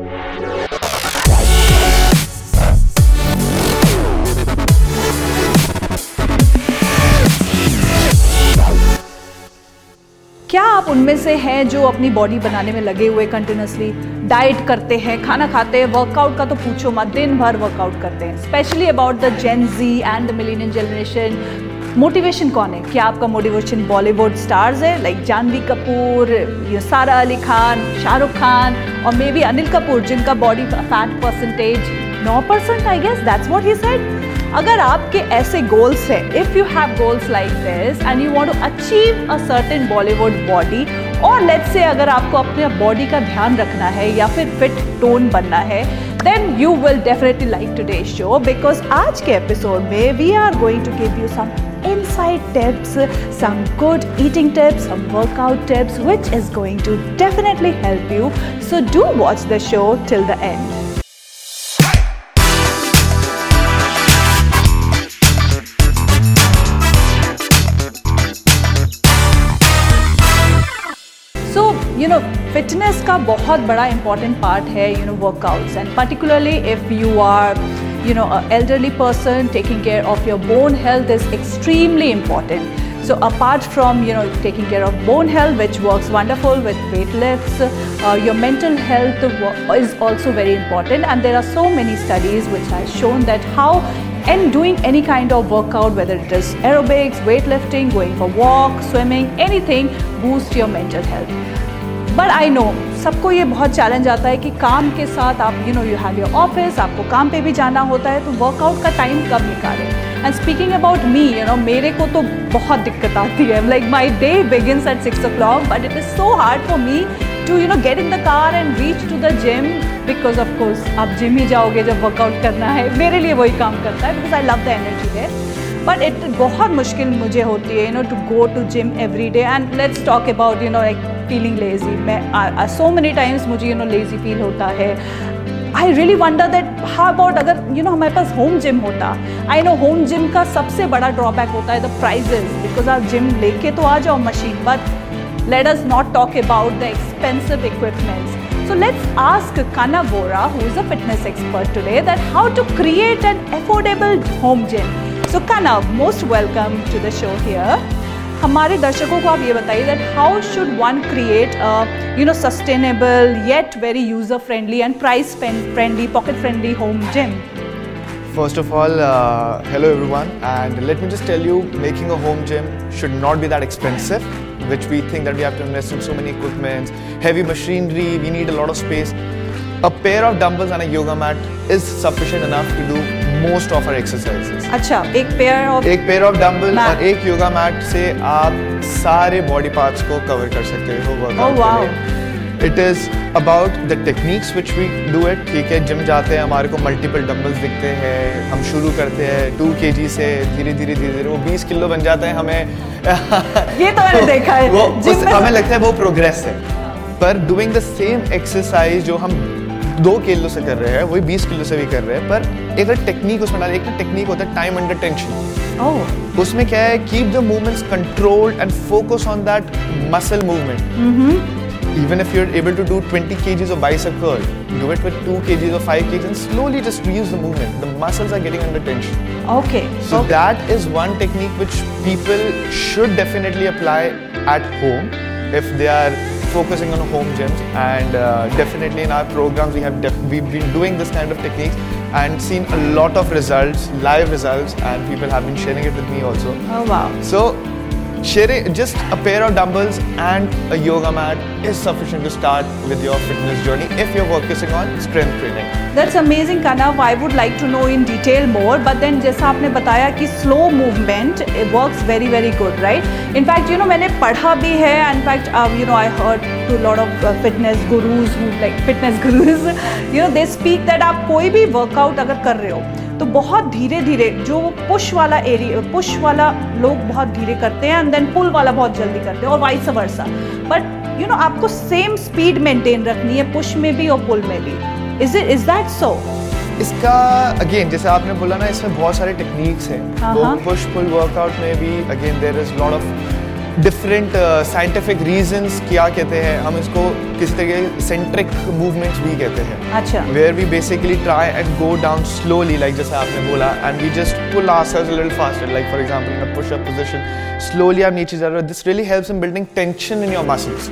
क्या आप उनमें से हैं जो अपनी बॉडी बनाने में लगे हुए कंटिन्यूसली डाइट करते हैं, खाना खाते हैं? वर्कआउट का तो पूछो मत, दिन भर वर्कआउट करते हैं। Specially about the gen G and the millennial generation motivation कौन है? क्या आपका मोटिवेशन बॉलीवुड स्टार्स है? लाइक जानवी कपूर सारा अली खान, शाहरुख खान और मे बी अनिल कपूर जिनका body fat percentage now percent I guess that's what he said अगर आपके ऐसे गोल्स है if you have goals like this and you want to achieve a certain Bollywood body और let's say अगर आपको अपने body का ध्यान रखना है या फिर फिट टोन बनना है then you will definitely like today show because आज के एपिसोड में we are going to give you some inside tips, some good eating tips, some workout tips, which is going to definitely help you. So, do watch the show till the end. So you know fitness का बहुत बड़ा important part है you know workouts and particularly if you are you know an elderly person taking care of your bone health is extremely important. So apart from you know taking care of bone health which works wonderful with weight lifts uh, your mental health is also very important. And there are so many studies which have shown that how and doing any kind of workout whether it is aerobics weightlifting going for walk swimming anything boosts your mental health but I know सबको ये बहुत challenge आता है कि काम के साथ आप you know you have your office आपको काम पे भी जाना होता है तो वर्कआउट का टाइम कब निकालें? And speaking about me you know मेरे को तो बहुत दिक्कत आती है। Like my day begins at six o'clock but it is so hard for me to you know get in the car and reach to the gym because of course आप gym ही जाओगे जब वर्कआउट करना है। मेरे लिए वही काम करता है because I love the energy है बट इट बहुत मुश्किल मुझे होती है you know to go to gym every day and let's talk about you know like feeling lazy मैं सो मेनी टाइम्स मुझे यू नो लेजी फील होता है I really wonder that how about अगर यू you नो know, हमारे पास home gym होता I know home gym का सबसे बड़ा ड्रॉबैक होता है द प्राइजेज बिकॉज़ आप जिम लेके तो आ जाओ machine but let us not talk about the expensive equipments So let's ask Kana Bora, who is a fitness expert today, that how to create an affordable home gym. So Kana, most welcome to the show here. हमारे दर्शकों को आप ये बताइए that how should one create you know sustainable yet very user friendly and price friendly pocket friendly home gym First of all, uh, hello everyone, and let me just tell you, making a home gym should not be that expensive, which we think that we have to invest in so many equipments, heavy machinery, we need a lot of space. A pair of dumbbells and a yoga mat is sufficient enough to do most of our exercises. अच्छा एक pair of एक pair of dumbbell और एक yoga mat से आप सारे body parts को cover कर सकते हो workout oh, wow. It is about the techniques which we do it ठीक है जिम जाते हैं हमारे को मल्टीपल डम्बल्स दिखते हैं हम शुरू करते हैं टू के जी से धीरे धीरे धीरे धीरे वो बीस किलो बन जाते हैं हमें। ये तो मैंने देखा है वो उस, हमें लगता है वो प्रोग्रेस है। पर डूइंग द सेम एक्सरसाइज जो हम दो किलो से कर रहे हैं वही बीस किलो से भी कर रहे हैं पर एक टेक्निक उसमें डाल एक टेक्निक होता है टाइम अंडर टेंशन उसमें क्या है keep the movements controlled and focus on that muscle movement even if you're able to do 20 kgs of bicep curl, do it with 2 kgs or 5 kgs and slowly just reuse the movement. The muscles are getting under tension. Okay. So okay. that is one technique which people should definitely apply at home if they are focusing on home gyms and uh, definitely in our programs we have we've been doing this kind of techniques and seen a lot of results live results and people have been sharing it with me also. Oh wow. So Sharing just a pair of dumbbells and a yoga mat is sufficient to start with your fitness journey if you're focusing on strength training. That's amazing, Kanav. I would like to know in detail more. But then, जैसा आपने बताया कि slow movement it works very very good, right? In fact, you know मैंने पढ़ा भी है. In fact, um, you know I heard to a lot of uh, fitness gurus who like fitness gurus. You know they speak that आप कोई भी workout अगर कर रहे हो तो बहुत धीरे धीरे जो पुश वाला एरिया पुश वाला लोग बहुत धीरे करते हैं एंड देन पुल वाला बहुत जल्दी करते हैं और vice versa but you know आपको सेम स्पीड मेंटेन रखनी है पुश में भी और पुल में भी. Is it is that so इसका अगेन जैसे आपने बोला ना इसमें बहुत सारे टेक्निक्स हैं. पुश पुल वर्कआउट में भी again there is lot of different scientific reason क्या कहते हैं हम इसको किस तरह सेंट्रिक मूवमेंट भी कहते हैं। Where we basically try and go down slowly like जैसे आपने बोला and we just pull ourselves a little like for example in slowly आप नीचे जा रहे हो this really helps in building tension in your muscles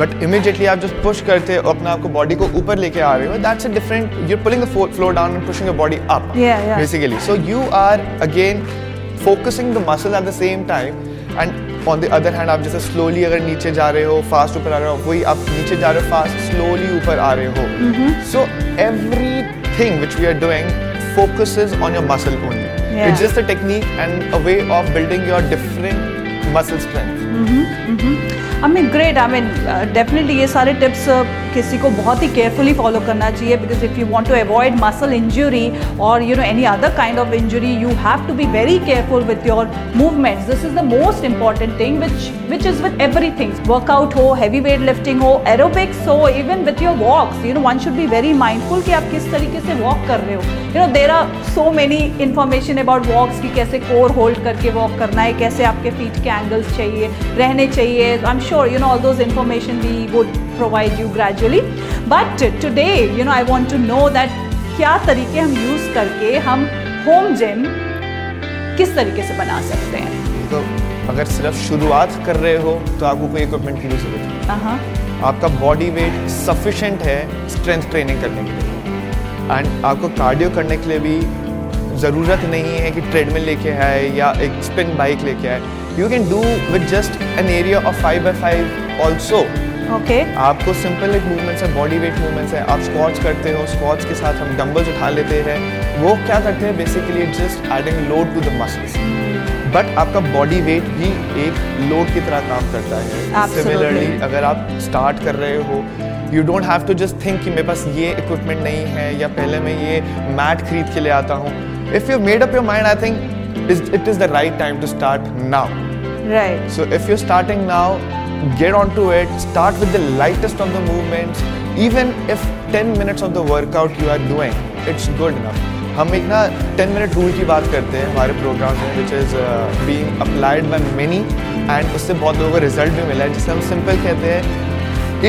but immediately आप जो पुश करते हो अपने आपको बॉडी को ऊपर लेके आ रहे हो that's different your pulling the floor down and pushing body up basically so you are again focusing the muscle at the same time and on the other hand आप जैसे स्लोली अगर नीचे जा रहे हो फास्ट ऊपर आ रहे हो वही आप नीचे जा रहे हो फास्ट स्लोली ऊपर आ रहे हो। So every thing which we are doing focus on your muscle only it just a technique and a way of building your different muscle strength I mean great I mean definitely uh, ये सारे tips किसी को बहुत ही carefully follow करना चाहिए because if you want to avoid muscle injury और you know any other kind of injury you have to be very careful with your movements this is the most important thing which which is with every things workout हो heavy weight lifting हो aerobics हो even with your walks you know one should be very mindful कि आप किस तरीके से walk कर रहे हो. You know there are so many information about walks कि कैसे कोर होल्ड करके वॉक करना है कैसे आपके फीट के एंगल्स चाहिए रहने चाहिए. I am sure you know all those information we would provide you gradually but today you know I want to know that क्या तरीके हम यूज़ करके हम होम जिम किस तरीके से बना सकते हैं? तो अगर सिर्फ़ शुरुआत कर रहे हो तो आपको कोई इक्विपमेंट की भी ज़रूरत नहीं। हाँ आपका बॉडी वेट सफिशेंट है स्ट्रेंथ ट्रेनिंग करने के लिए। एंड आपको कार्डियो करने के लिए भी ज़रूरत नहीं है कि ट्रेडमिल लेके आए या एक स्पिन बाइक लेके आए। You can do with just an area of five by five also okay आपको सिंपल एक मूवमेंट्स है बॉडी वेट मूवमेंट्स है। आप स्क्वाट्स करते हो स्क्वाट्स के साथ हम डंबल्स उठा लेते हैं। वो क्या करते हैं? Basically just adding load to the muscles but आपका बॉडी वेट भी एक लोड की तरह काम करता है। सिमिलरली अगर आप स्टार्ट कर रहे हो you don't have to just think कि मेरे पास ये इक्विपमेंट नहीं है या पहले मैं ये मैट खरीद के ले आता हूँ। If you made up your mind I think it is the right time to start now right So if you're starting now, get onto it. Start with the lightest of the movements. Even if 10 minutes of the workout you are doing, it's good enough. हम एक ना 10 minute rule की बात करते हैं हमारे programme में which is being applied by many and उससे बहुत लोगों को रिज़ल्ट भी मिला है जिसे हम सिंपल कहते हैं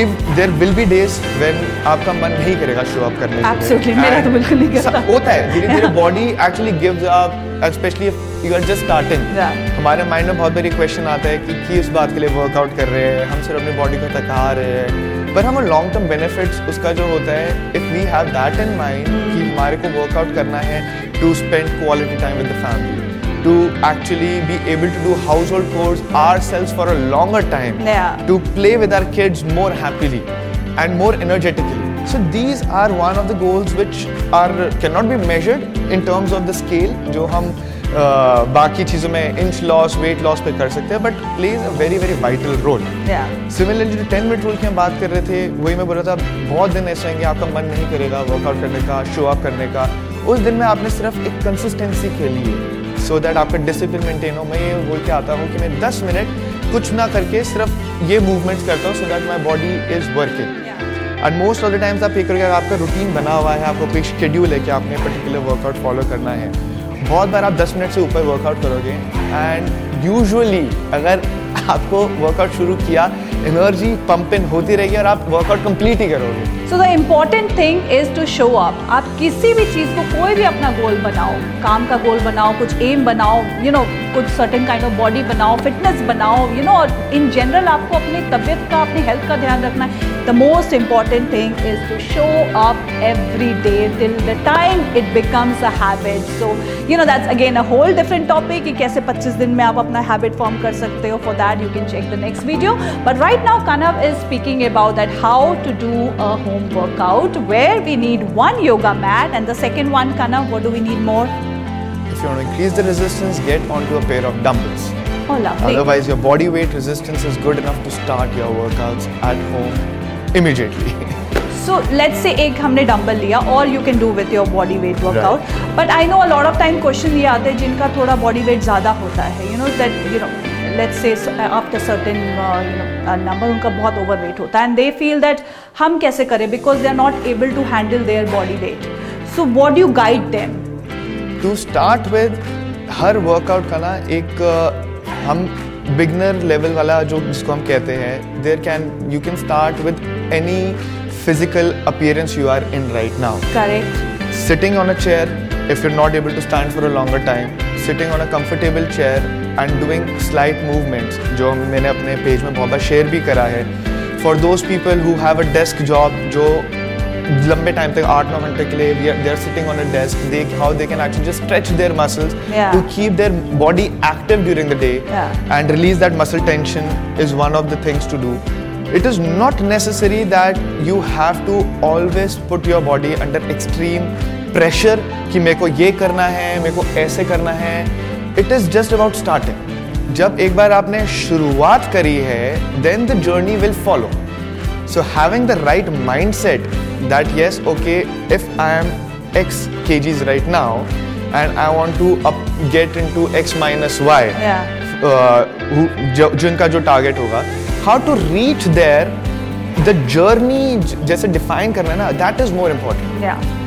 if there will be days when आपका मन नहीं करेगा शो अप करने Absolutely, मेरा तो बिल्कुल नहीं करता। होता है धीरे धीरे body actually gives up specially you are just starting हमारे माइंड में बहुत बड़ी क्वेश्चन आता है कि किस बात के लिए वर्कआउट कर रहे हैं हम सिर्फ़ अपनी बॉडी को थका रहे हैं पर हमें लॉन्ग टर्म बेनिफिट्स उसका जो होता है if we have that in mind कि हमारे को वर्कआउट करना है to spend quality time with the family to actually be able to do household chores ourselves for a longer time Yeah. to play with our kids more happily and more energetically. So these are one of the goals which are cannot be measured in terms of the scale हम uh, बाकी चीज़ों में inch loss weight loss पे कर सकते हैं but plays a very very vital role similarly जो ten minute rule की हम बात कर रहे थे वही मैं बोल रहा था बहुत दिन ऐसे होंगे आपका मन नहीं करेगा वर्कआउट करने का शो अप करने का। उस दिन में आपने सिर्फ़ एक कंसिस्टेंसी के लिए सो दैट आपका डिसिप्लिन मेंटेन हो। मैं ये बोल के आता हूँ कि मैं 10 मिनट कुछ ना करके सिर्फ़ ये मूवमेंट्स करता हूँ so that my body is working and most of the times आप ये करोगे अगर आपका रूटीन बना हुआ है आपको कोई शेड्यूल है कि आपने पर्टिकुलर वर्कआउट फॉलो करना है बहुत बार आप 10 मिनट से ऊपर वर्कआउट करोगे एंड यूजुअली अगर आपको वर्कआउट शुरू किया एनर्जी पंप इन होती रहेगी और आप वर्कआउट कंप्लीट ही करोगे। So the important thing is to show up आप किसी भी चीज़ को कोई भी अपना गोल बनाओ, काम का गोल बनाओ, कुछ एम बनाओ यू नो कुछ सर्टेन काइंड ऑफ़ बॉडी बनाओ फिटनेस बनाओ यू नो और इन जनरल आपको अपनी तबीयत का, अपनी हेल्थ का ध्यान रखना है। The most important thing is to show up every day till the time it becomes a habit so you know that's again a whole different topic कि कैसे 25 दिन में आप अपना हैबिट फॉर्म कर सकते हो। For that you can check the next video but right Now Kanav is speaking about that how to do a home workout where we need one yoga mat and the second one Kanav what do we need more If you want to increase the resistance, get onto a pair of dumbbells. oh lovely Otherwise, your body weight resistance is good enough to start your workouts at home immediately. so let's say एक हमने dumbbell लिया और you can do with your body weight workout but I know a lot of time question ये आते हैं जिनका थोड़ा body weight ज़्यादा होता है you know that you know let's say uh, after certain uh, you know uh, number उनका बहुत overweight होता है and they feel that हम कैसे करें because they are not able to handle their body weight so what do you guide them to start with, हर workout का ना एक अ, हम बिगनर लेवल वाला जो जिसको हम कहते हैं there can you can start with any physical appearance you are in right now correct sitting on a chair if you're not able to stand for a longer time sitting on a comfortable chair and doing slight movements जो मैंने अपने page में बहुत बार share भी करा है for those people who have a desk job जो लंबे टाइम तक आठ नौ घंटे के लिए they are sitting on a desk they how they can actually just stretch their muscles Yeah. To keep their body active during the day Yeah. and release that muscle tension is one of the things to do. It is not necessary that you have to always put your body under extreme pressure कि मेरे को ये करना है मेरे को ऐसे करना है। It is just about starting जब एक बार आपने शुरुआत करी है then the journey will follow so having the right mind set that yes okay if I am X K G is right now and I want to up get in to X minus Y जिनका जो target होगा how to reach there the journey जैसे define करना है ना that is more important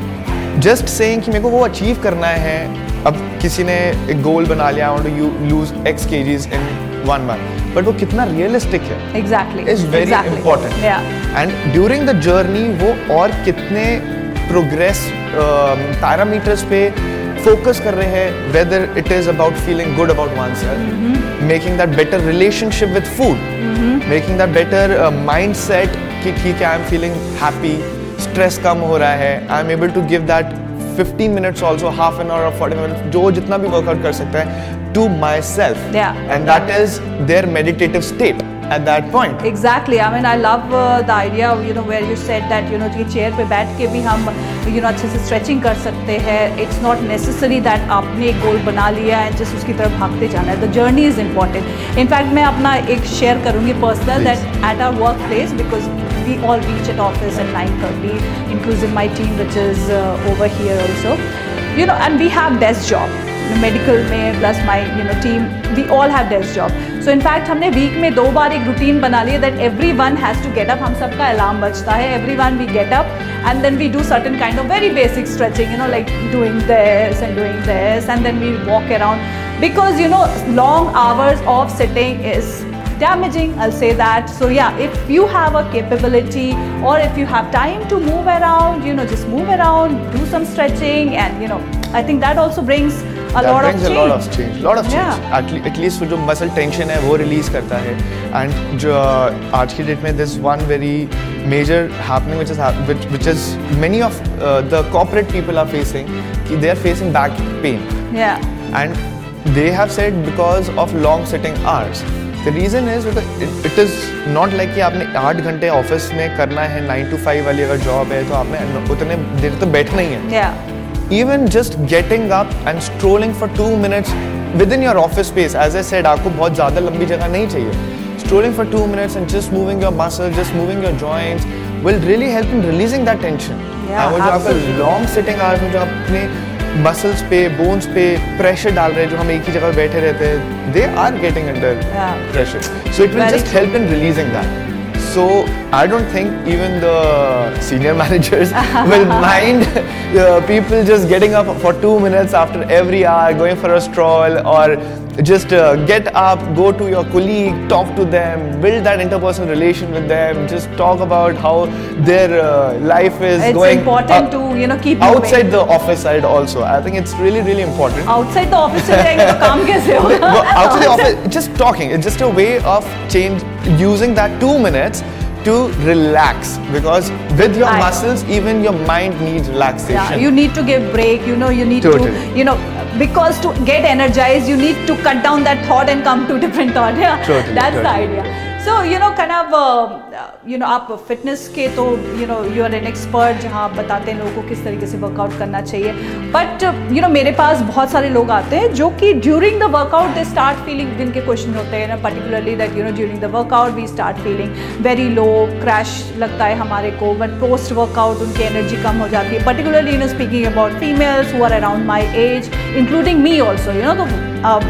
just से मेरे को वो अचीव करना है। अब किसी ने एक गोल बना लिया आई you lose X K Gs in one month but वो कितना रियलिस्टिक है। Exactly is very important and during the journey वो और कितने प्रोग्रेस पैरामीटर्स uh, पे फोकस कर रहे हैं whether it is about feeling good about oneself making that better relationship with food making that better mind set कि ठीक है I am feeling happy stress कम हो रहा है, I'm able to give that 15 minutes also, half an hour or 40 minutes, जो जितना भी workout कर सकता है to myself. Yeah. And that is their meditative state at that point. Exactly. I mean, I love uh, the idea, of, you know, where you said that, you know, कि chair पे बैठ के भी हम, you know, अच्छे से stretching कर सकते हैं. It's not necessary that आपने एक गोल बना लिया है जिस उसकी तरफ़ भागते जाना है. The journey is important. In fact, मैं अपना एक शेयर करूँगी personal Please. that at our workplace because we all reach at office at 9:30, inclusive my team which is uh, over here also. You know, and we have desk job. Medical में plus my you know team we all have desk job so in fact हमने week में दो बार एक routine बना लिया that every one has to get up हम सबका अलार्म बजता है every one we get up and then we do certain kind of very basic stretching you know like doing this and doing this and then we walk around because you know long hours of sitting is damaging i'll say that so yeah if you have a capability or if you have time to move around you know just move around do some stretching and you know i think that also brings a that lot brings of change a lot of change lot of change Yeah. at, le- at least वो जो muscle tension है वो release करता है and जो uh, आज की date में this one very major happening which is hap- which which is many of uh, the corporate people are facing कि they are facing back pain yeah and they have said because of long sitting hours The reason is it is not like कि आपने आठ घंटे office में करना है nine to five वाली अगर जॉब है तो आपने उतने देर तो बैठना ही है। Even just getting up and strolling for two minutes within your office space as I said आपको बहुत ज़्यादा लंबी जगह नहीं चाहिए। Strolling for two minutes and just moving your muscle just moving your joints will really help in releasing that tension long sitting hours में जो अपने मसल्स पे बोन्स पे प्रेशर डाल रहे हैं जो हम एक ही जगह बैठे रहते हैं they are getting under pressure so it will just help in releasing that so I don't think even the senior managers will mind people just getting up for two minutes after every hour going for a stroll और just uh, get up go to your colleague talk to them build that interpersonal relation with them. Just talk about how their uh, life is it's going important uh, to you know keep outside the office side also. I think it's really really important. Outside the office side outside the office just talking. It's just a way of change using that 2 minutes to relax because with your I- muscles, even your mind needs relaxation. Yeah, you need to give break. You know, you need Totally. to, you know, because to get energized, you need to cut down that thought and come to different thought. Yeah, Totally, that's the idea. So you know Kanav you know आप fitness के तो you know you are an expert जहाँ आप बताते हैं लोगों को किस तरीके से वर्कआउट करना चाहिए। बट यू नो मेरे पास बहुत सारे लोग आते हैं जो कि during the workout they start feeling दिन के क्वेश्चन होते हैं ना particularly that you know during the workout we start feeling very low crash लगता है हमारे को। बट पोस्ट वर्कआउट उनकी एनर्जी कम हो जाती है। Particularly no speaking about females who are around my age including me also you know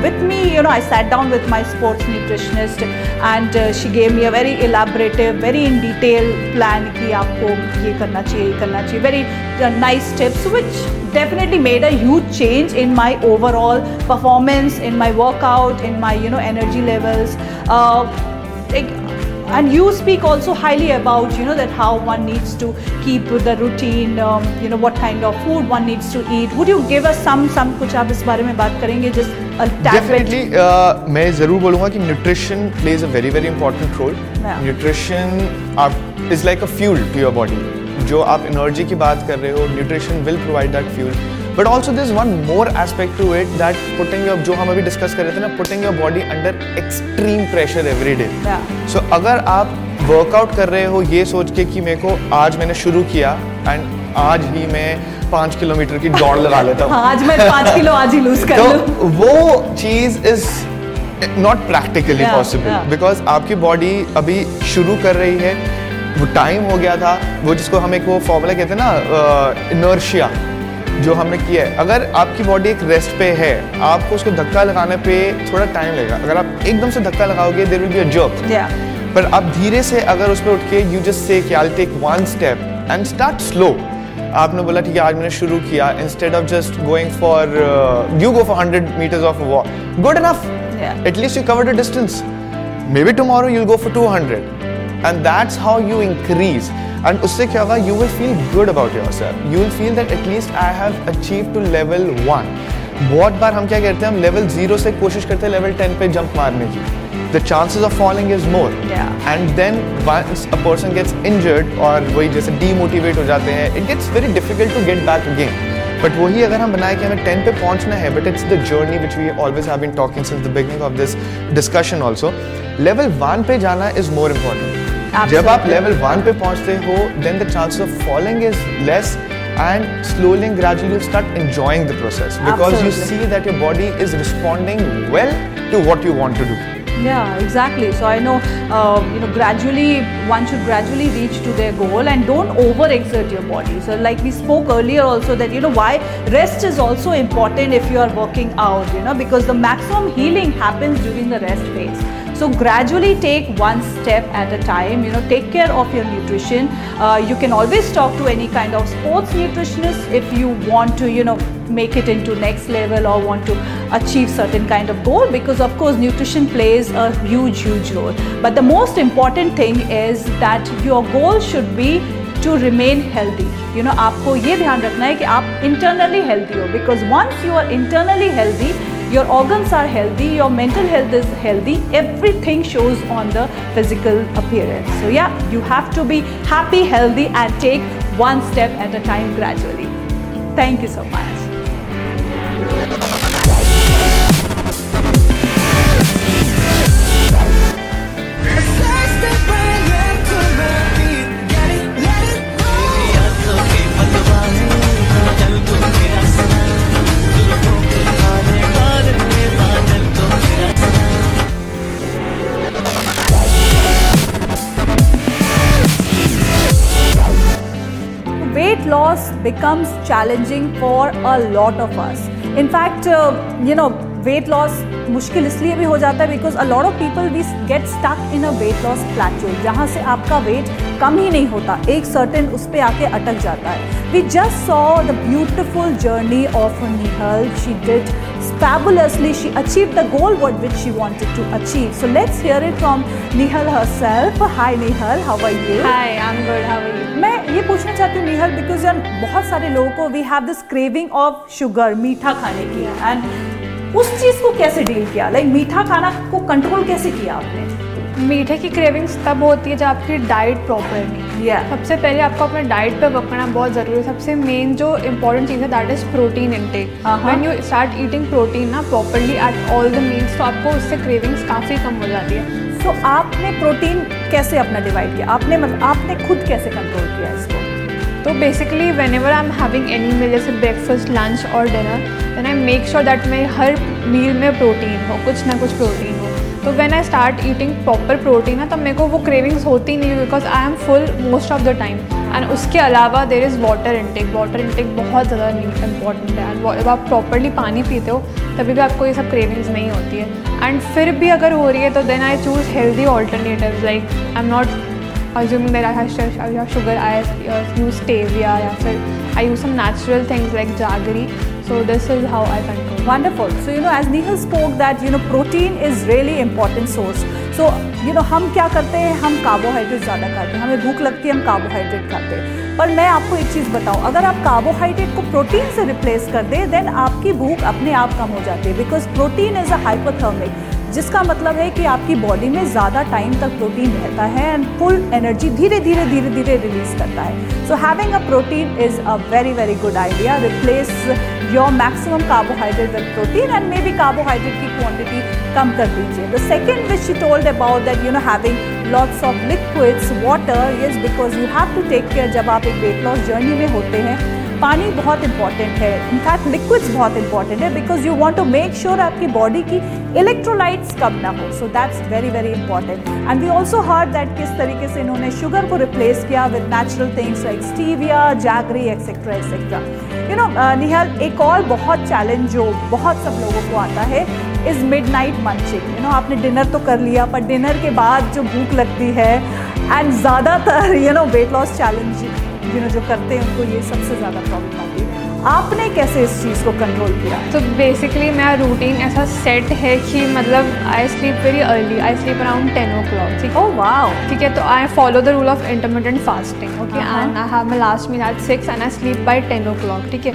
with me you know I set down with my sports nutritionist and she gave me very elaborative very in detail plan कि आपको ये करना चाहिए, ये करना चाहिए। Very nice steps which definitely made a change in my overall performance in my workout in my you know energy levels एक and you speak also highly about you know that how one needs to keep the routine um, you know what kind of food one needs to eat would you give us some some कुछ आप इस बारे में बात करेंगे just? Definitely मैं ज़रूर बोलूँगा कि nutrition plays a very very important role. Nutrition आप is like a fuel to your body जो आप एनर्जी की बात कर रहे हो nutrition will provide that fuel but also this one more aspect to it that putting your जो हम अभी डिस्कस कर रहे थे ना putting your body under extreme pressure every day so अगर आप वर्कआउट कर रहे हो ये सोच के कि मेरे को आज मैंने शुरू किया एंड आज ही मैं पाँच किलोमीटर की दौड़ लगा लेता हूँ। आज मैं पाँच किलो आज ही लूज कर लूँ। तो वो चीज़ is not practically possible because आपकी बॉडी अभी शुरू कर रही है वो टाइम हो गया था वो जिसको हम एक वो फॉर्मूला कहते हैं ना इनर्शिया जो हमने किया है। अगर आपकी बॉडी एक रेस्ट पे है आपको उसको धक्का लगाने पे थोड़ा टाइम लगेगा। अगर आप एकदम से धक्का लगाओगे there will be a jerk पर आप धीरे से अगर उस पर उठ के यू जस्ट से कि I take one step and start slow आपने बोला ठीक है आज मैंने शुरू किया। Instead of just going for you go for hundred metres of walk good enough at least you cover the distance maybe tomorrow you'll go for two hundred and that's how you increase and उससे क्या होगा you will feel good about yourself you will feel that at least I have achieve to level one बहुत बार हम क्या करते हैं? हम लेवल ज़ीरो से कोशिश करते हैं लेवल टेन पे जंप मारने की. The chances of falling is more and then once a person gets injured और वही जैसे डीमोटिवेट हो जाते हैं it gets very difficult to get back again but वही अगर हम बनाए कि हमें टेन पे पहुँचना है but it's the journey which we always have been talking since the beginning of this discussion also level one पे जाना इज़ मोर इंपॉर्टेंट जब आप Absolutely. लेवल वन पे पहुंचते हो then the chances of falling is less and slowly and gradually you start enjoying the process because you Absolutely. see that your body is responding well to what you want to do Yeah, exactly. So I know, uh, you know, gradually one should gradually reach to their goal and don't overexert your body. So like we spoke earlier also that you know why rest is also important if you are working out. You know because the maximum healing happens during the rest phase. So gradually take one step at a time. You know, take care of your nutrition. Uh, you can always talk to any kind of sports nutritionist if you want to, you know, make it into next level or want to achieve certain kind of goal because of course nutrition plays a huge huge role but the most important thing is that your goal should be to remain healthy you know आपको ये ध्यान रखना है कि आप internally healthy हो because once you are internally healthy your organs are healthy your mental health is healthy everything shows on the physical appearance. So yeah you have to be happy healthy and take one step at a time gradually. Thank you so much becomes challenging for a lot of us. In fact uh, you know weight loss मुश्किल इसलिए भी हो जाता है because a lot of people we get stuck in a weight loss plateau जहाँ से आपका wait कम ही नहीं होता एक सर्टेन उस पर आके अटक जाता है। We just saw the beautiful journey of Nihal she did fabulously she achieved the goal what which she wanted to achieve so let's hear it from nihal herself hi nihal how are you Hi, I'm good. How are you? मैं ये पूछना चाहती हूँ निहल because यार बहुत सारे लोगों को we have this craving of sugar मीठा खाने की एंड उस चीज़ को कैसे डील किया लाइक मीठा खाना को कंट्रोल कैसे किया आपने मीठे की क्रेविंग्स तब होती है जब आपकी डाइट प्रॉपर नहीं Yeah. सबसे पहले आपको अपने डाइट पे वर्क करना बहुत ज़रूरी है। सबसे मेन जो इंपॉर्टेंट चीज़ है that is protein intake. When you start eating protein ना properly at all the meals तो आपको उससे क्रेविंग्स काफ़ी कम हो जाती है। तो आपने प्रोटीन कैसे अपना डिवाइड किया? आपने मतलब आपने खुद कैसे कंट्रोल किया इसको? तो basically whenever I am having any meal जैसे ब्रेकफास्ट लंच और dinner then I make sure that मेरे हर मील में प्रोटीन हो कुछ ना कुछ प्रोटीन तो when I start eating proper protein ना तब मेरे को वो क्रेविंग्स होती नहीं because I am full most of the time and उसके अलावा there is water intake water intake बहुत ज़्यादा इंपॉर्टेंट है. एंड जब आप प्रॉपरली पानी पीते हो तभी भी आपको ये सब क्रेविंग्स नहीं होती है. एंड फिर भी अगर हो रही है तो then I choose healthy alternative like I am not assuming have sugar, I uh, use stevia, या फिर I use some natural things like jaggery. So this is how I control. Wonderful. So you know, as Nihal spoke that you know protein is really important source. So you know हम क्या करते हैं हम carbohydrate ज़्यादा खाते हैं हमें भूख लगती है हम कार्बोहाइड्रेट खाते हैं पर मैं आपको एक चीज़ बताऊँ अगर आप कार्बोहाइड्रेट को प्रोटीन से रिप्लेस कर दें देन आपकी भूख अपने आप कम हो जाती है because protein is a hypothermic जिसका मतलब है कि आपकी बॉडी में ज़्यादा टाइम तक प्रोटीन रहता है एंड फुल एनर्जी धीरे धीरे धीरे धीरे रिलीज़ करता है। So having a protein is a very very good idea replace your maximum carbohydrate with protein and maybe carbohydrate की क्वांटिटी कम कर दीजिए। The second which you told about that you know having lots of liquids water is because you have to take care जब आप एक weight loss journey में होते हैं पानी बहुत इंपॉर्टेंट है। इनफैक्ट लिक्विड्स बहुत इंपॉर्टेंट है because you want to make sure आपकी बॉडी की इलेक्ट्रोलाइट्स कम ना हो। So that's very very important and we also heard that किस तरीके से इन्होंने शुगर को रिप्लेस किया with natural things like stevia jaggery etcetera etcetera you know Nihal एक और बहुत चैलेंज जो बहुत सब लोगों को आता है is midnight munching you know आपने डिनर तो कर लिया, पर डिनर के बाद जो भूख लगती है एंड ज़्यादातर you know weight loss challenge you know जो करते हैं उनको ये सबसे ज़्यादा प्रॉब्लम आती है। आपने कैसे इस चीज़ को कंट्रोल किया? तो बेसिकली मेरा रूटीन ऐसा सेट है कि मतलब I sleep very early I sleep around ten o'clock ठीक है? वाह ठीक है तो I follow the rule of intermittent fasting okay and I have my last meal at six and I sleep by ten o'clock ठीक है?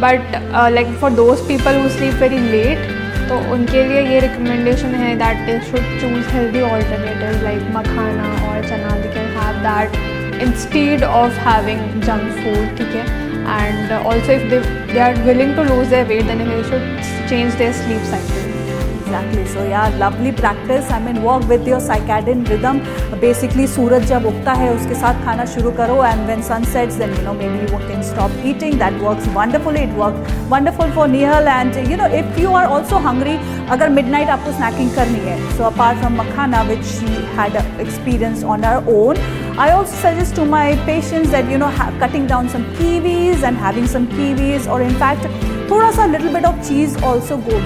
But like for those people who sleep very late तो उनके लिए ये recommendation है that they should choose healthy alternative like makhana और chana they can have that instead of having junk food okay and also if they, they are willing to lose their weight then they should change their sleep cycle exactly so yeah lovely practice i mean work with your circadian rhythm basically सूरज जब उगता है उसके साथ खाना शुरू करो and when sun sets then you know maybe you can stop eating that works wonderfully it works wonderful for Nihal and you know if you are also hungry अगर midnight आपको snacking करनी है so apart from makhana which she had experience on her own I also suggest to my patients that you know cutting down some kiwis and having some kiwis or in fact थोड़ा सा little bit of cheese also go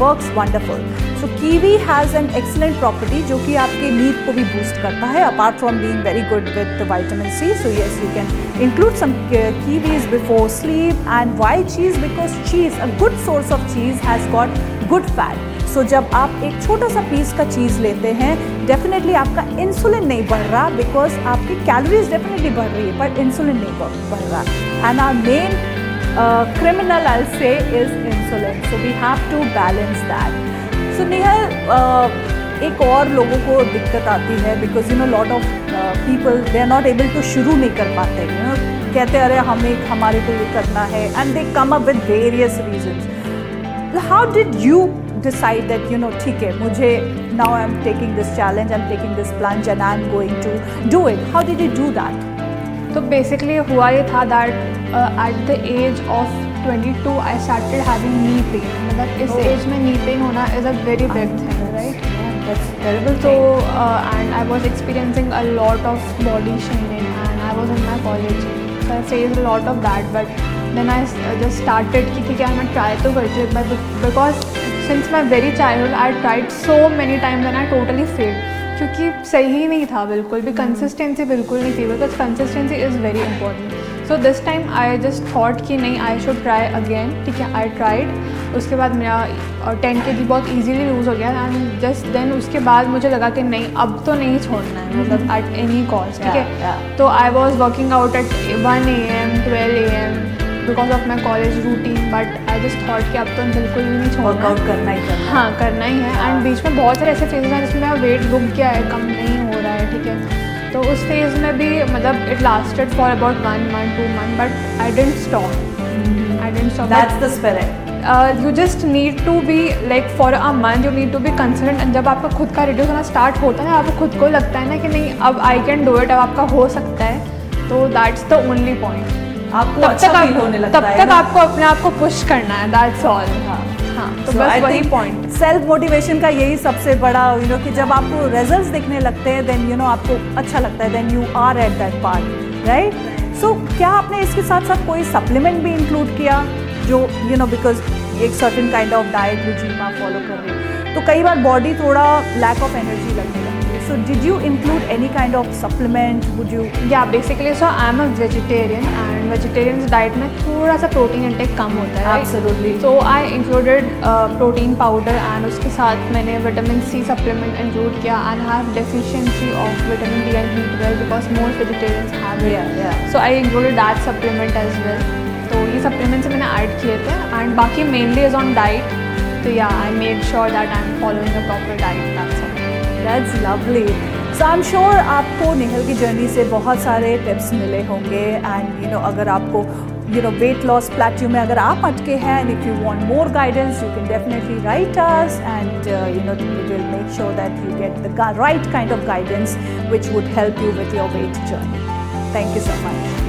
works wonderful. So kiwi has an excellent property जो कि आपके नींद को भी boost करता है apart from being very good with the vitamin C. So yes, you can include some kiwis before sleep. And why cheese? Because cheese, a good source of cheese has got good fat. So so, जब आप एक छोटा सा piece का चीज़ लेते हैं definitely आपका insulin नहीं बढ़ रहा बिकॉज़ आपकी कैलोरीज डेफिनेटली बढ़ रही है पर इंसुलिन नहीं बढ़ रहा। And are main criminal I say is insulin so we have to balance that so Nihal एक और लोगों को दिक्कत आती है because you know lot of people they are not able to शुरू नहीं कर पाते यू नो कहते अरे हमें हमारे को ये करना है। And they come up with various reason how did you decide that you know ठीक है मुझे now I'm taking this challenge I'm taking this plunge and I'm going to do it how did you do that तो basically हुआ ये था that at the age of 22 I started having knee pain मतलब इस as oh. में knee pain होना is a very big thing right That's terrible. So, uh, and I was experiencing a lot of body shaming, and I was in my college, so I faced a lot of that. But then I just started कि ठीक है मैं try तो करती हूँ but because my very child childhood I tried so many times and I totally failed. क्योंकि सही ही नहीं था बिल्कुल भी कंसिस्टेंसी बिल्कुल नहीं थी because consistency is very important so this time I just thought कि नहीं आई शुड ट्राई अगेन ठीक है आई ट्राइड उसके बाद मेरा टेन के जी बहुत ईजीली लूज़ हो गया एंड जस्ट देन उसके बाद मुझे लगा कि नहीं अब तो नहीं छोड़ना है मतलब एट एनी कॉज ठीक है? तो I was working out at one A M twelve A M because of my college routine but I just thought कि अब तो बिल्कुल भी नहीं छोड़ना वर्कआउट करना ही करना हाँ। करना ही है। एंड हाँ। बीच में बहुत सारे ऐसे फेजेस हैं जिसमें मेरा वेट रुक गया है कम नहीं हो रहा है ठीक है। तो उस फ़ेज़ में भी मतलब it lasted for about one month two month but I didn't stop I didn't stop that's the spirit you just need to be like for a month you need to be consistent and जब आपका खुद का reduce होना start होता है आपको खुद को लगता है ना कि नहीं अब आई कैन डू इट अब आपका हो सकता है। तो दैट्स द ओनली पॉइंट आपको तब अच्छा तक आप, होने लगता तब है तक आपको अपने आप को पुश करना है दैट्स ऑल हाँ हाँ तो so बस वही पॉइंट सेल्फ मोटिवेशन का यही सबसे बड़ा यू you नो know, कि जब आपको रिजल्ट्स दिखने लगते हैं देन यू नो आपको अच्छा लगता है then you are at that part right so so, क्या आपने इसके साथ साथ कोई सप्लीमेंट भी इंक्लूड किया? जो यू नो बिकॉज़ एक certain kind of diet routine आप फॉलो कर रहे हैं। तो कई बार बॉडी थोड़ा लैक ऑफ़ एनर्जी लगने लगती है so did you include any kind of supplement would you या basically so I am a vegetarian and vegetarian diet में थोड़ा सा प्रोटीन इंटेक कम होता है Absolutely. So I included protein powder and उसके साथ मैंने विटामिन सी सप्लीमेंट इंक्लूड किया and have deficiency of vitamin D and B twelve because most vegetarians have Yeah, yeah. So I included that supplement as well तो ये supplements मैंने add किए थे and बाकी मेनली इज़ ऑन डाइट तो या I made sure that I am following a proper diet that's lovely so I am sure आपको निहल की जर्नी से बहुत सारे टिप्स मिले होंगे एंड यू नो अगर आपको you know weight loss plateau में अगर आप अटके हैं and if you want more guidance you can definitely write us and you know we will make sure that you get the right kind of guidance which would help you with your weight journey. Thank you so much.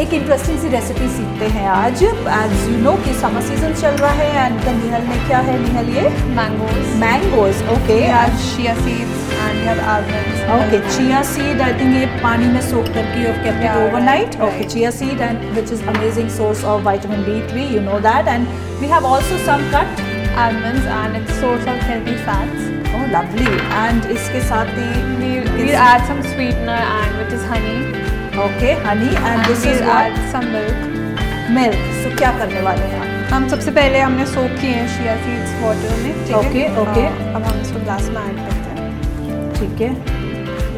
एक interesting सी recipe सीखते हैं आज। As you know कि summer season चल रहा है and तो निहल में क्या है? निहल ये? मैंगोज मैंगोज ओके आज chia seeds and you have almonds okay chia seed I think ये पानी में सोक करके you have kept overnight okay chia seed and which is amazing source of vitamin B3 you know that and we have also some cut almonds and it's source of healthy fats oh lovely and इसके साथ ही we add some sweetener and which is honey okay honey and, And this we is add what some milk. milk so क्या करने वाले हैं हम सबसे पहले हमने सोक किए हैं chia seeds water में ठीक है Okay, okay. अ, अब हम इसको ग्लास में ऐड करते हैं ठीक है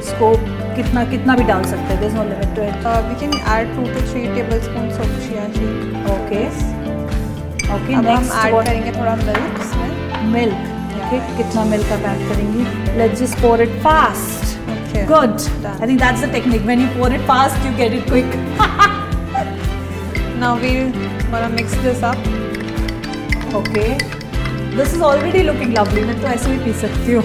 इसको कितना कितना भी डाल सकते हैं there's no limit to it we can add two to three tablespoon of chia seed okay okay अब हम ऐड करेंगे थोड़ा मिल्क इसमें milk okay कितना milk आप ऐड करेंगी let's just pour it fast Okay. good Done. I think that's the technique when you pour it fast you get it quick Now we'll gonna mix this up. okay this is already looking lovely मैं तो ऐसे भी P सकती हूँ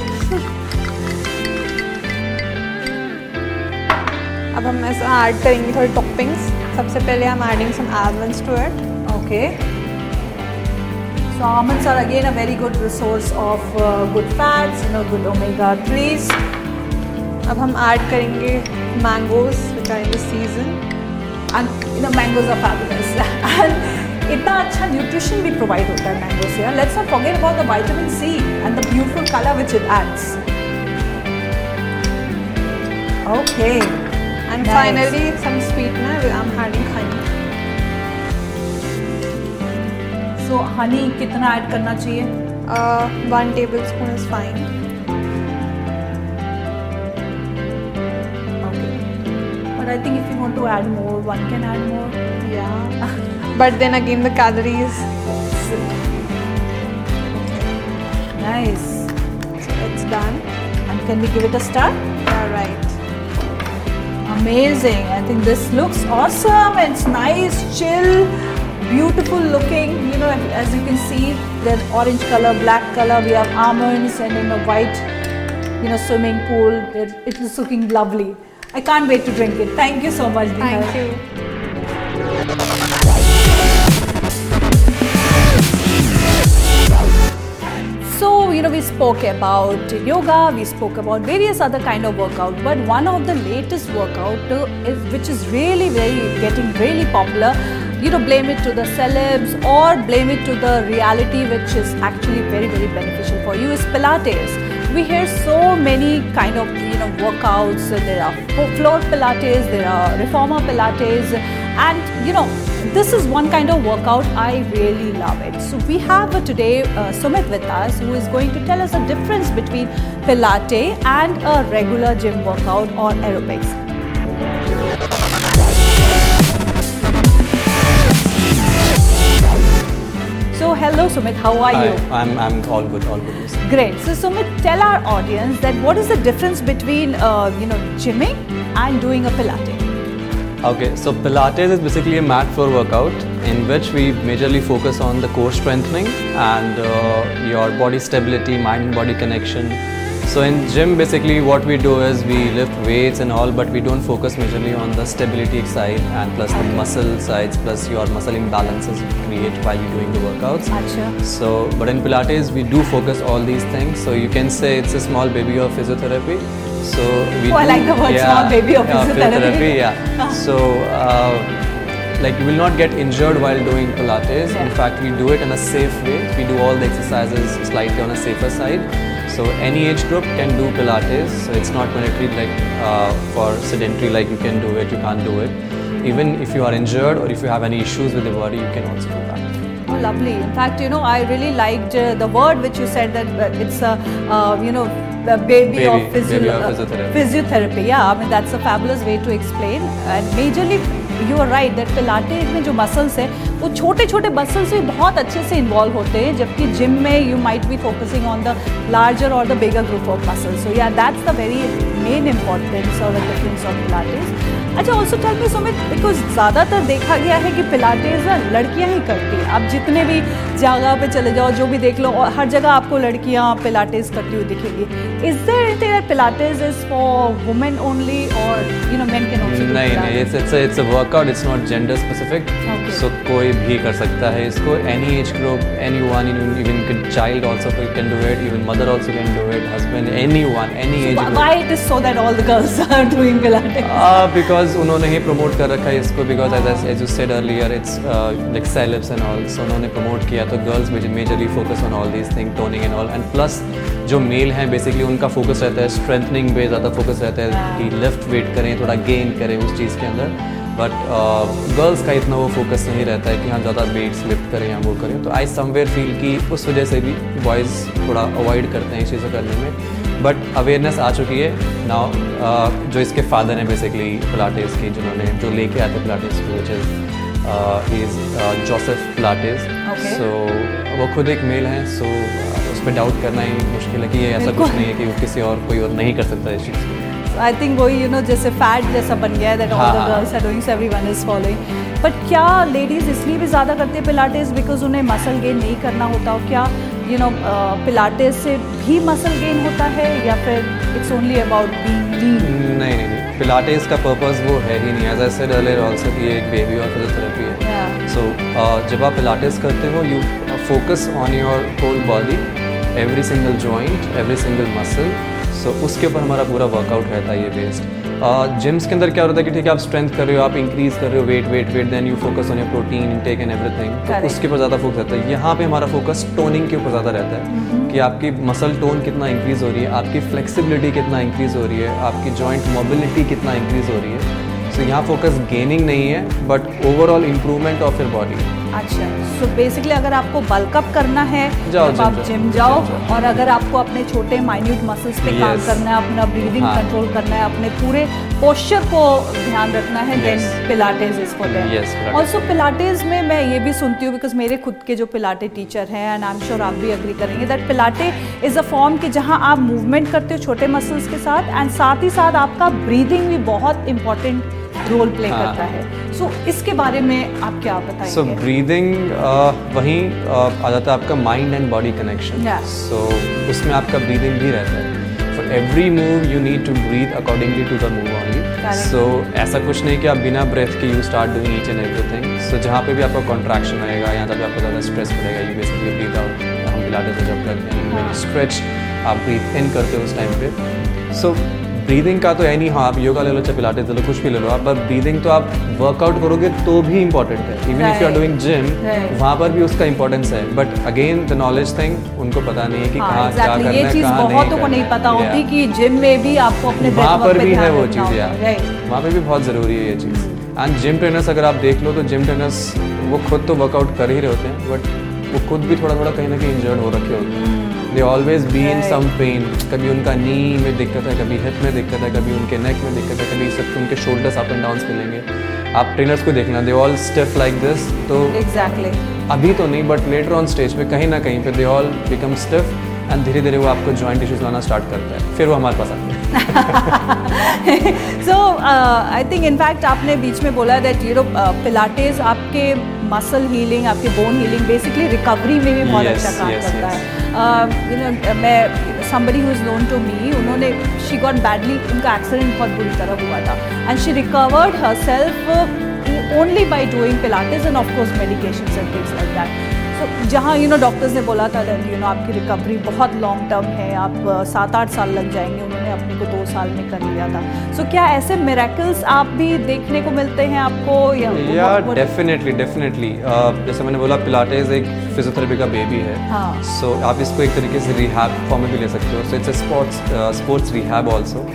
अब हम ऐसा add करेंगे थोड़ी टॉपिंग्स सबसे पहले हम adding some to it. Okay. So almonds are again a very good resource of uh, good fats, you know, good omega 3s. अब हम ऐड करेंगे mangoes in season and you know mangoes of एबिनेस and इतना अच्छा nutrition भी provide होता है mangoes से let's not forget about the vitamin C and the beautiful colour which it adds okay and finally some sweetener I am adding honey so honey कितना add करना चाहिए? One table is fine I think if you want to add more, one can add more. Yeah. but then again, the calories. Nice. So it's done. And can we give it a stir? All right. Amazing. I think this looks awesome. It's nice, chill, beautiful looking. You know, as you can see, there's orange color, black color. We have almonds and in a white, you know, swimming pool. It is looking lovely. I can't wait to drink it. Thank you so much, Dina. Thank you. So, you know, we spoke about yoga, we spoke about various other kind of workout, but one of the latest workout is which is really very getting really popular. You know, blame it to the celebs or blame it to the reality, which is actually very very beneficial for you is Pilates. We hear so many kind of you know workouts. There are floor Pilates, there are reformer Pilates, and you know this is one kind of workout I really love it. So we have today uh, Sumit with us who is going to tell us the difference between Pilates and a regular gym workout or aerobics. So hello Sumit, how are you? I'm, I'm all good, all good. yes. Great. So Sumit, tell our audience that what is the difference between uh, you know gymming and doing a Pilates? Okay, so Pilates is basically a mat floor workout in which we majorly focus on the core strengthening and uh, your body stability, mind and body connection, So in gym, basically what we do is we lift weights and all, but we don't focus majorly on the stability side and plus the muscle sides, plus your muscle imbalances you create while you're doing the workouts. So, but in Pilates, we do focus all these things. So you can say it's a small baby of physiotherapy. So we Oh, I like the word small baby of physiotherapy. yeah. so. Uh, like you will not get injured while doing Pilates. Yeah. In fact, we do it in a safe way. We do all the exercises slightly on a safer side. So any age group can do Pilates. So it's not mandatory like uh, for sedentary, like you can do it, you can't do it. Even if you are injured or if you have any issues with the body, you can also do that. Oh, lovely. In fact, you know, I really liked uh, the word which you said that uh, it's a, uh, you know, the baby, Baby- of, physio- baby of physiotherapy. physiotherapy. Yeah, I mean that's a fabulous way to explain. And majorly, you are right that pilates में जो muscles हैं, वो छोटे छोटे muscles भी बहुत अच्छे से इन्वॉल्व होते हैं, जबकि जिम में you might be focusing on the larger और the bigger group of muscles so या that's the very main importance और डिफरेंस ऑफ़ पिलाटेस अच्छा also tell me Sumit because ज़्यादातर देखा गया है कि पिलाटेस ना लड़कियाँ ही करती हैं। आप जितने भी जगह पे चले जाओ जो भी देख लो और हर जगह आपको लड़कियाँ पिलाटेस करती हुई दिखेगी। Is there anything that pilates is for women only और you know men can also नहीं नहीं it's it's it's a workout it's not gender specific so कोई भी कर सकता है इसको any age group anyone even child also can do it even mother also can do it husband anyone any age group why it is so that all the girls are doing pilates Uh, because उन्होंने ही promote कर रखा है इसको because as as you said earlier it's like celebs and all so उन्होंने promote किया तो girls majorly focus on all these thing toning and all and plus जो मेल हैं बेसिकली उनका फोकस रहता है स्ट्रेंथनिंग पे ज़्यादा फोकस रहता है कि लिफ्ट वेट करें थोड़ा गेन करें उस चीज़ के अंदर बट गर्ल्स uh, का इतना वो फोकस नहीं रहता है कि हाँ ज़्यादा वेट्स लिफ्ट करें या वो करें तो आई समवेयर फील कि उस वजह से भी बॉयज़ थोड़ा अवॉइड करते हैं इस चीज़ें करने में। बट अवेयरनेस आ चुकी है. नाउ जो इसके फादर हैं बेसिकली पिलाटेस की जिन्होंने जो लेके आते पिलाटेस को which is is Joseph Pilates so वो खुद एक मेल हैं सो उस पर डाउट करना ही मुश्किल है कि ये ऐसा कुछ नहीं है कि वो किसी और कोई और नहीं कर सकता इस चीज़ को. आई थिंक वही यू नो जैसे फैट जैसा बन गया है that all the. Girls are doing everyone is following but क्या लेडीज़ इसलिए भी ज़्यादा करते हैं पिलाटेस बिकॉज़ उन्हें मसल गेन नहीं करना होता और क्या यू नो पिलाटेस से भी मसल गेन होता है या फिर it's only about being lean नहीं नहीं नहीं. पिलाटेस का पर्पस वो है ही नहीं. As I said earlier also कि एक बेबी और फिजियोथेरेपी है. Yeah. सो जब आप पिलाटेस करते हो you focus on your whole body every single joint every single muscle so उसके ऊपर हमारा पूरा वर्कआउट रहता है ये बेस्ड जिम्स के अंदर क्या होता है कि ठीक है आप स्ट्रेंथ कर रहे हो आप इंक्रीज कर रहे हो weight weight weight then you focus on your protein intake and everything तो उसके ऊपर ज़्यादा फोकस रहता है। यहाँ पे हमारा फोकस टोनिंग के ऊपर ज़्यादा रहता है। कि आपकी मसल टोन कितना इंक्रीज हो रही है आपकी फ्लेक्सिबिलिटी कितना इंक्रीज हो रही है आपकी जॉइंट मोबिलिटी कितना इंक्रीज हो रही है। सो यहाँ फोकस गेनिंग नहीं है but overall improvement of your body अच्छा सो बेसिकली अगर आपको बल्कअप करना है जाओ, तब आप जिम जाओ, जाओ जाओ। और अगर आपको अपने छोटे माइन्यूट मसल्स पे काम करना है अपना ब्रीदिंग हाँ। कंट्रोल करना है अपने पूरे पोस्चर को ध्यान रखना है then. Pilates is for them. Also pilates में मैं ये भी सुनती हूँ बिकॉज़ मेरे खुद के जो पिलाटे टीचर हैं एंड आई एम श्योर आप भी अग्री करेंगे that pilates is a form कि जहाँ आप मूवमेंट करते हो छोटे मसल्स के साथ एंड साथ ही साथ आपका ब्रीदिंग भी बहुत इंपॉर्टेंट रोल प्ले हाँ। करता है सो so, इसके बारे में आप क्या बताएँगे? सो ब्रीदिंग वहीं आ जाता है आपका mind and body connection so उसमें आपका ब्रीदिंग भी रहता है. For every move you need to breathe accordingly to the move only so ऐसा कुछ नहीं कि आप बिना ब्रेथ के you start doing each and everything so जहाँ पे भी आपका कॉन्ट्रैक्शन आएगा या जब आपको ज़्यादा स्ट्रेस पड़ेगा यू बेसिकली ब्रीथ आउट हम पिलाटे से जब करते हैं हाँ। स्ट्रेच आप ब्रीथ इन करते हो उस टाइम पे. सो ब्रीदिंग का तो है नहीं। हाँ आप योगा ले लो चाहे पिलाटे ले लो कुछ भी ले लो आप पर ब्रीदिंग तो आप वर्कआउट करोगे तो भी इंपॉर्टेंट है। Even if you are doing gym वहाँ पर भी उसका इंपॉर्टेंस है। But again the knowledge thing उनको पता नहीं है कि हाँ, कहाँ क्या करना है कहाँ बहुतों को नहीं पता। होती कि जिम में भी आपको अपने वहाँ पर भी है वो चीज़ यार वहाँ पर भी बहुत ज़रूरी है ये चीज़। एंड जिम ट्रेनर्स अगर आप देख लो तो जिम ट्रेनर्स वो खुद तो वर्कआउट कर ही रहे होते हैं बट वो खुद भी थोड़ा थोड़ा कहीं ना कहीं इंजर्ड हो रखे होते हैं। They always be in some pain कभी उनका नी में दिक्कत है कभी हिप में दिक्कत है कभी उनके नेक में दिक्कत है कभी सब उनके शोल्डर्स अप एंड डाउन मिलेंगे। आप ट्रेनर्स को देखना they all stiff like this तो Exactly. अभी तो नहीं बट लेटर ऑन स्टेज पे कहीं ना कहीं पे they all become stiff and धीरे धीरे वो आपको जॉइंट इश्यूज़ लाना स्टार्ट करता है। फिर वो हमारे पास आते हैं। सो आई थिंक इनफैक्ट आपने बीच में बोला दैट यू नो पिलाटेस आपके मसल हीलिंग आपके बोन हीलिंग बेसिकली रिकवरी में भी बहुत Yes, अच्छा काम yes, करता yes. है यू नो मैं somebody who is known to me उन्होंने she got badly उनका एक्सीडेंट बहुत बुरी तरह हुआ था and she recovered herself uh, only by doing pilates and of course medications and things like that so जहाँ यू नो डॉक्टर्स ने बोला था दैट यू नो आपकी रिकवरी बहुत लॉन्ग टर्म है आप uh, सात आठ साल लग जाएँगे उन्होंने अपने को दो साल में कर लिया था। सो so, क्या ऐसे मेरेकल्स आप भी देखने को मिलते हैं आपको? या डेफिनेटली डेफिनेटली जैसे मैंने बोला पिलाटेस एक फिजियोथेरेपी का बेबी है। सो हाँ। सो आप इसको एक तरीके से रिहैब फॉर्म में भी ले सकते हो। So it's sports sports rehab also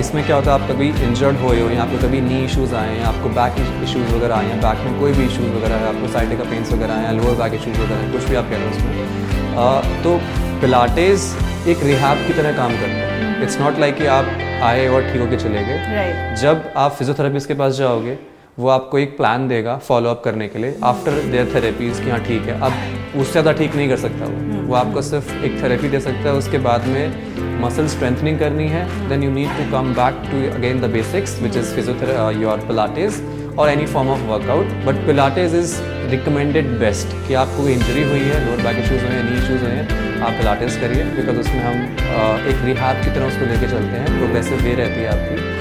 इसमें क्या होता है आप कभी इंजर्ड हुए हो या आपको कभी नी इशूज़ आए हैं आपको बैक इशूज़ वगैरह आए हैं बैक में कोई भी इशूज़ वगैरह है आपको साइड का पेन्स वगैरह आए हैं लोअर बैक इशूज़ वगैरह हैं कुछ भी आप कह रहे हो उसमें। तो पिलाटेस एक रिहैब की तरह काम करता है। इट्स नॉट लाइक कि आप आए और ठीक होके चले गए। Right. जब आप फिजियोथेरेपिस्ट के पास जाओगे वो आपको एक प्लान देगा फॉलो अप करने के लिए आफ्टर देयर थेरेपीज कि हाँ ठीक है अब उससे ज़्यादा ठीक नहीं कर सकता वो। वो आपको सिर्फ़ एक थेरेपी दे सकता है उसके बाद में मसल स्ट्रेंथनिंग करनी है then you need to come back to again the basics which is physiotherapy your pilates और any form of workout but pilates is recommended best कि आपको इंजरी हुई है लोअर बैक इश्यूज़ हुए हैं नी इश्यूज़ हुए हैं आप पिलाटेज करिए बिकॉज़ उसमें हम एक रिहाब की तरह उसको लेके चलते हैं प्रोग्रेसिव वे रहती है आपकी।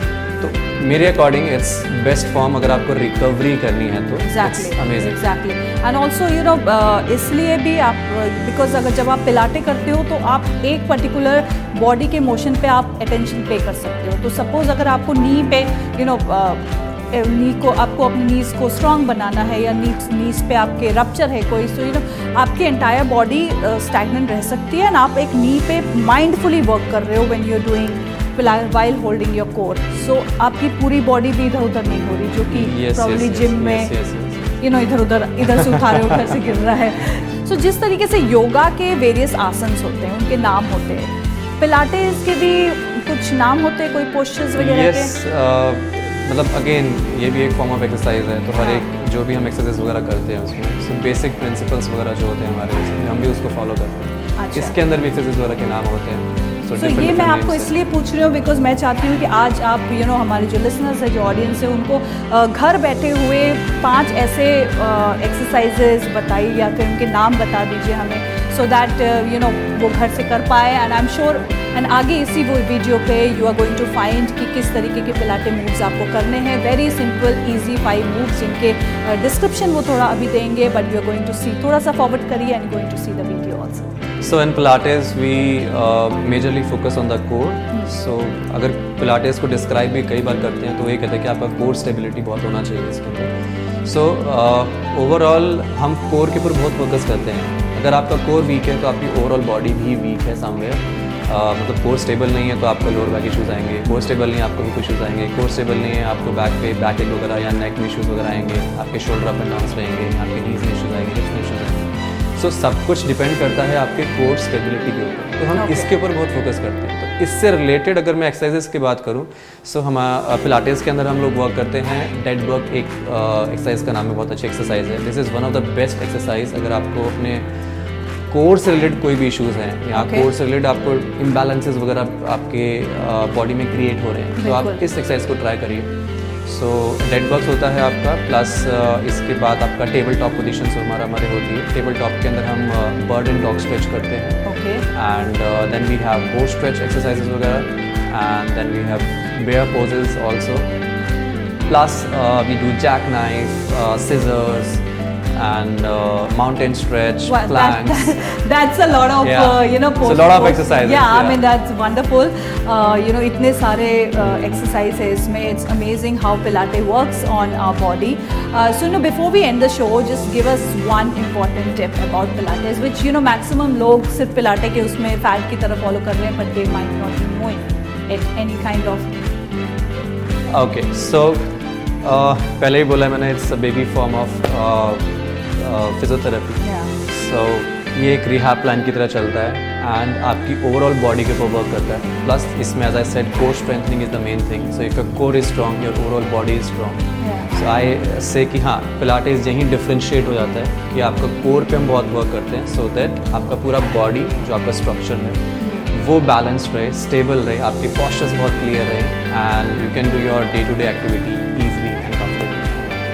तो मेरे अकॉर्डिंग इट्स बेस्ट फॉर्म अगर आपको रिकवरी करनी है तो amazing exactly and also you know इसलिए भी आप बिकॉज़ अगर जब आप पिलाटे करते हो तो आप एक पर्टिकुलर बॉडी के मोशन पे आप अटेंशन पे कर सकते हो तो सपोज़ अगर आपको नी पे यू नो नी को आपको अपनी नीज को स्ट्रांग बनाना है या नीज नीज पे आपके रप्चर है कोई सो यू नो आपकी एंटायर बॉडी स्टैगनेंट रह सकती है एंड आप एक नी पे माइंडफुली वर्क कर रहे हो when you are doing while holding your core so आपकी पूरी बॉडी भी इधर उधर नहीं हो रही जो कि प्रॉब्ली जिम में. यू नो इधर उधर इधर से उठा रहे हो उधर से गिर रहा है। सो so, जिस तरीके से योगा के वेरियस आसन्स होते हैं उनके नाम होते हैं। पिलाटेस के भी कुछ नाम होते हैं कोई पोस्टर्स वगैरह के? यस मतलब अगेन ये भी एक फॉर्म ऑफ़ एक्सरसाइज है तो हर हाँ। एक जो भी हम एक्सरसाइज वगैरह करते हैं उसमें सो बेसिक प्रिंसिपल्स वगैरह जो होते हैं हमारे उसमें हम भी उसको फॉलो करते हैं। अच्छा। इसके अंदर भी एक्सरसाइज वगैरह के नाम होते हैं। सो So ये मैं आपको इसलिए पूछ रही हूँ बिकॉज़ मैं चाहती हूँ कि आज आप यू नो हमारे जो लिसनर्स है जो ऑडियंस है उनको घर बैठे हुए पाँच ऐसे एक्सरसाइजेज बताइए या फिर उनके नाम बता दीजिए हमें सो दैट यू नो वो घर से कर पाए and I am sure and आगे इसी वो वीडियो पे you are going to find कि किस तरीके के पिलाटे मूव्स आपको करने हैं very simple easy five moves जिनके डिस्क्रिप्शन वो थोड़ा अभी देंगे but you are going to see थोड़ा सा फॉरवर्ड करिए and going to see the video also So in Pilates we uh, majorly focus on the core. So अगर Pilates को डिस्क्राइब भी कई बार करते हैं तो ये कहते हैं कि आपका कोर स्टेबिलिटी बहुत होना चाहिए इसके अंदर. सो ओवरऑल हम कोर के ऊपर बहुत फोकस करते हैं. अगर आपका कोर वीक है तो आपकी ओवरऑल बॉडी भी वीक है somewhere. मतलब कोर स्टेबल नहीं है तो आपको लोअर बैक इशूज़ आएँगे। कोर स्टेबल नहीं है आपको हिप इश्यूज़ आएँगे। कोर स्टेबल नहीं है आपको बैक पे बैक एक वगैरह या नेक में इशूज़ वगैरह आएँगे। आपके शोल्डर अप एंड डाउन रहेंगे आपके नीज में इशूज़ आएँगे हिप्स में इश्यूज़ आएँगे। सो सब कुछ डिपेंड करता है आपके कोर स्टेबिलिटी के ऊपर। तो हम. इसके ऊपर बहुत फोकस करते हैं। तो इससे रिलेटेड अगर मैं एक्सरसाइजेस की बात करूँ सो हम पिलाटेस के अंदर हम लोग वर्क करते हैं। डेड वर्क एक एक्सरसाइज का नाम है बहुत अच्छी एक्सरसाइज है। This is one of the best exercise अगर आपको अपने कोर से रिलेटेड कोई भी इश्यूज़ हैं या. कोर से रिलेटेड आपको इम्बैलेंसेस वगैरह आपके बॉडी में क्रिएट हो रहे हैं तो आप इस एक्सरसाइज को ट्राई करिए. सो डेड बॉक्स होता है आपका प्लस इसके बाद आपका टेबल टॉप पोजिशन हमारा हमारे होती है. टेबल टॉप के अंदर हम बर्ड एंड डॉग स्ट्रेच करते हैं. Okay and uh, then we have bow stretch वगैरह and then we have bear poses also plus we do jackknife uh, scissors and uh, mountain stretch Well, that, planks that, that's a lot of Yeah. uh, you know It's a lot of pose- exercises, yeah, I yeah. mean that's wonderful uh, you know इतने सारे exercise है इसमें it's amazing how Pilate works on our body uh, so you know before we end the show just give us one important tip about Pilates which you know maximum लोग सिर्फ Pilate के उसमें fat की तरह follow कर रहे हैं but they might not be knowing it any kind of okay so uh, पहले ही बोला मैंने it's a baby form of physiotherapy so ये एक रिहा प्लान की तरह चलता है एंड आपकी ओवरऑल बॉडी के ऊपर वर्क करता है. प्लस इसमें as I said core strengthening is the main thing so if your core is strong your overall body is strong so I say कि हाँ पिलाटेस यहीं डिफ्रेंशिएट हो जाता है कि आपका कोर पे हम बहुत वर्क करते हैं सो so दैट आपका पूरा बॉडी जो आपका स्ट्रक्चर है वो बैलेंस्ड रहे स्टेबल रहे आपके पॉस्चर्स बहुत क्लियर रहे and you can do your day to day activity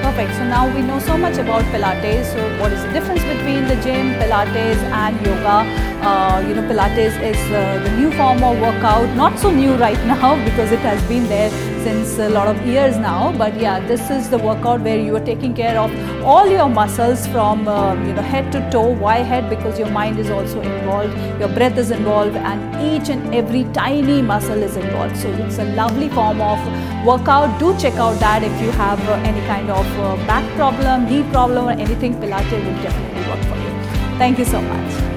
Perfect. So now we know so much about Pilates. So what is the difference between the gym, Pilates, and yoga? Uh, you know, Pilates is uh, the new form of workout, not so new right now because it has been there since a lot of years now. But yeah, this is the workout where you are taking care of all your muscles from uh, you know head to toe. Why head? Because your mind is also involved, your breath is involved, and each and every tiny muscle is involved. So it's a lovely form of workout. Do check out that if you have uh, any kind of uh, back problem, knee problem, or anything. Pilates will definitely work for you. Thank you so much.